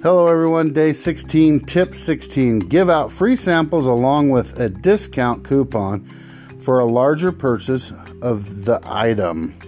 Hello, everyone. Day 16, tip 16. Give out free samples along with a discount coupon for a larger purchase of the item.